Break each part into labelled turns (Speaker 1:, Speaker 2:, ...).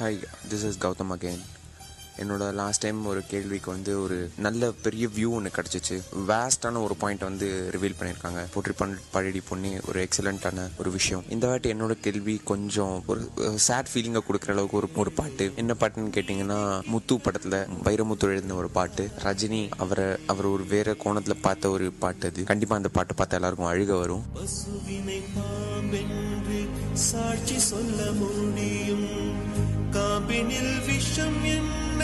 Speaker 1: Hi this is Gautham again என்னோடய last time ஒரு கேள்விக்கு வந்து ஒரு நல்ல பெரிய வியூ ஒன்று கிடச்சிச்சு. வேஸ்டான ஒரு பாயிண்ட் வந்து ரிவீல் பண்ணியிருக்காங்க. போற்றி பண் பழடி பொண்ணி ஒரு எக்ஸலண்ட்டான ஒரு விஷயம். இந்த வாட்டி என்னோட கேள்வி கொஞ்சம் ஒரு சேட் ஃபீலிங்கை கொடுக்குற அளவுக்கு ஒரு ஒரு பாட்டு. என்ன பாட்டுன்னு கேட்டிங்கன்னா முத்து படத்தில் வைரமுத்து எழுதின ஒரு பாட்டு. ரஜினி அவரை அவர் ஒரு வேற கோணத்தில் பார்த்த ஒரு பாட்டு அது. கண்டிப்பாக அந்த பாட்டை பார்த்தா எல்லாருக்கும் அழுக வரும்.
Speaker 2: சாட்சி சொல்ல முடியும். காம்பினில் விஷம் என்ன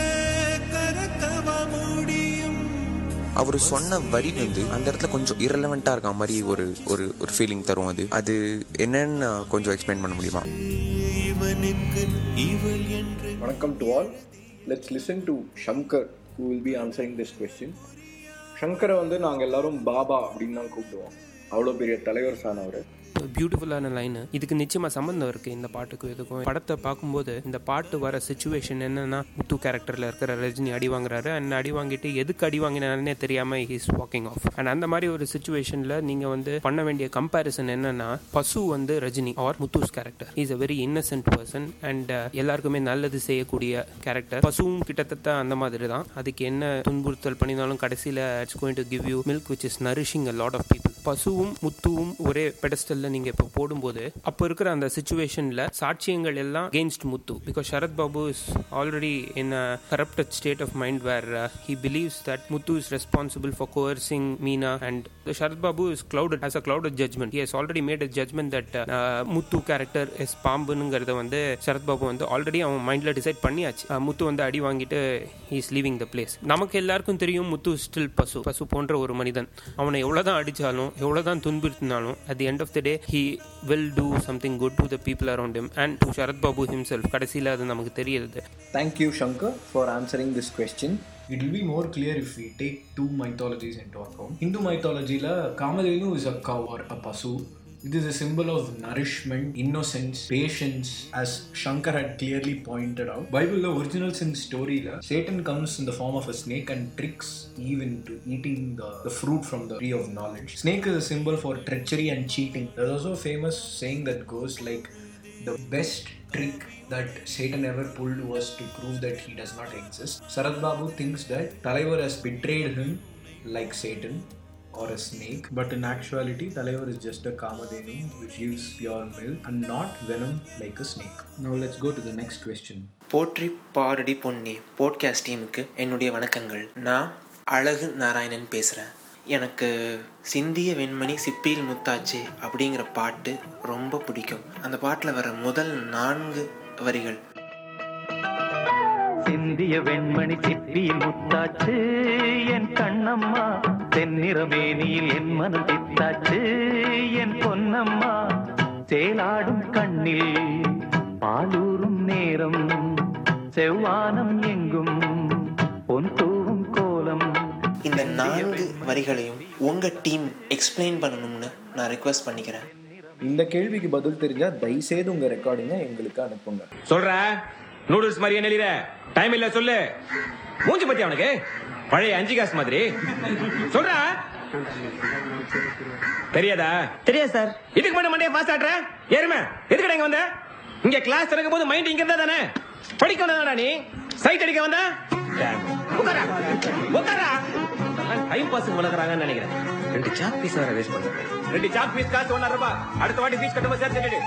Speaker 2: கரக்கவா முடியும்?
Speaker 1: அவர் சொன்ன வரி வந்து அந்த இடத்துல கொஞ்சம் இரலவெண்ட்டாக இருக்க மாதிரி ஒரு ஒரு ஒரு ஃபீலிங் தரும் அது. அது என்னன்னு கொஞ்சம் எக்ஸ்பிளைன் பண்ண முடியுமா?
Speaker 3: வணக்கம் to all let's listen to Shankar who will be answering this question. ஷங்கரை வந்து நாங்கள் எல்லாரும் பாபா அப்படின்னு தான் கூப்பிடுவோம். அவ்வளோ பெரிய தலைவர் ஃபேன் அவர்
Speaker 4: பியூட்டிஃபுல்லான லைனு இதுக்கு நிச்சயமா சம்மந்தம் இருக்கு இந்த பாட்டுக்கும் இதுக்கும். படத்தை பார்க்கும்போது இந்த பாட்டு வர சுச்சுவேஷன் என்னன்னா முத்து கேரக்டர்ல இருக்கிற ரஜினி அடி வாங்குறாரு. அண்ட் அடி வாங்கிட்டு எதுக்கு அடி வாங்கினாருன்னே தெரியாம ஹீஸ் வாக்கிங் ஆஃப் அண்ட் அந்த மாதிரி ஒரு சுச்சுவேஷன்ல நீங்க வந்து பண்ண வேண்டிய கம்பேரிசன் என்னன்னா பசு வந்து Rajini or Muthu's character is a very innocent person and எல்லாருக்குமே நல்லது செய்யக்கூடிய கேரக்டர் பசுவும் கிட்டத்தட்ட அந்த மாதிரி தான் அதுக்கு என்ன துன்புறுத்தல் பண்ணினாலும் கடைசியில் it's going to give you milk which is nourishing a lot of people பசுவும் முத்துவும் ஒரே பெடஸ்டல்ல நீங்க இப்போ போடும்போது அப்போ இருக்கிற அந்த சுச்சுவேஷன்ல சாட்சியங்கள் எல்லாம் against Muthu. Because Sarath Babu is already in a corrupted state of mind where he believes that Muthu is responsible for coercing Meena and Sarath Babu is cloud as a cloud judgment he has already made a judgment Muthu character is பாம்புங்கிறத வந்து சரத் பாபு வந்து already அவன் மைண்ட்ல decide பண்ணியாச்சு. Uh, முத்து வந்து அடி வாங்கிட்டு is leaving the place நமக்கு எல்லாருக்கும் தெரியும் முத்து ஸ்டில் பசு. பசு போன்ற ஒரு மனிதன். அவனை எவ்வளவுதான் அடிச்சாலும் எவ்வளவுதான் துன்புறுத்தினாலும் at the end of the day he will do something good to the people around him and to Sarath Babu himself கடைசியில் அது நமக்கு தெரியுது
Speaker 3: thank you Shankar for answering this question
Speaker 5: It will be more clear if we take two mythologies into account. Hindu mythology, la Kamadhenu is a cow or a pasu. It is a symbol of nourishment, innocence, patience, as Shankar had clearly pointed out. Bible, original sin story, la, Satan comes in the form of a snake and tricks Eve into eating the, the fruit from the tree of knowledge. Snake is a symbol for treachery and cheating. There's also a famous saying that goes like, the best trick that Satan ever pulled was to prove that he does not exist. Sarad Babu thinks that Talaivar has betrayed him like Satan or a snake, but in actuality, Talaivar is just a Kamadhenu which gives pure milk and not venom like a snake. Now let's go to the next question.
Speaker 6: போற்றி பாரடி Ponni podcast டீமுக்கு என்னுடைய வணக்கங்கள் நான் அழகு நாராயணன் பேசுகிறேன் எனக்கு சிந்திய வெண்மணி சிப்பியில் முத்தாச்சு அப்படிங்கிற பாட்டு ரொம்ப பிடிக்கும் அந்த பாட்டில் வர முதல் நான்கு வரிகள்
Speaker 7: சிந்திய வெண்மணி சிப்பியில் முத்தாச்சு என் கண்ணம்மா தென்னிறமேனியில் என் மனம் என் பொன்னம்மா சேலாடும் கண்ணில் பாலூரும் நேரம். செவ்வானம் எங்கும் பொன் தூவும் கோலம்.
Speaker 6: இந்த நான்கு வரிகளையும் உங்கள் டீம் எக்ஸ்பிளைன் பண்ணணும்னு நான் ரெக்வஸ்ட் பண்ணிக்கிறேன்.
Speaker 3: இந்த கேள்விக்கு பதில் தெரிஞ்சா தயவுசெய்து உங்கள் ரெக்கார்டிங்கை எங்களுக்கு அனுப்புங்க.
Speaker 8: சொல்ற? நூடுல்ஸ் மாதிரியே நெளிற. டைம் இல்ல சொல்லு. மூஞ்சி பத்தி அவனுக்கு. பழைய அஞ்சு காசு மாதிரி. சொல்ற? தெரியாதா? தெரியாது சார். இதுக்கு மட்டும் மண்டைய பாஸ் ஆட்ற ஏறுமே. எதுக்கடா இங்க வந்த? இங்க கிளாஸ் திறக்கும் போது மைண்ட் இங்க இருந்தா தானே? படிக்க வந்ததாடா நீ. சைட் அடிக்க வந்தா? உட்காரா உட்காரா டைம் பாஸ் வளர்க்குறாங்கன்னு நினைக்கிறேன். ரெண்டு சாக் பீஸ் வேற வேஸ்ட் பண்ண ரெண்டு சாக் பீஸ் காசு ஒன்னா ரூபாய். அடுத்த வாட்டி பீஸ் கட்டும்போது சேர்த்து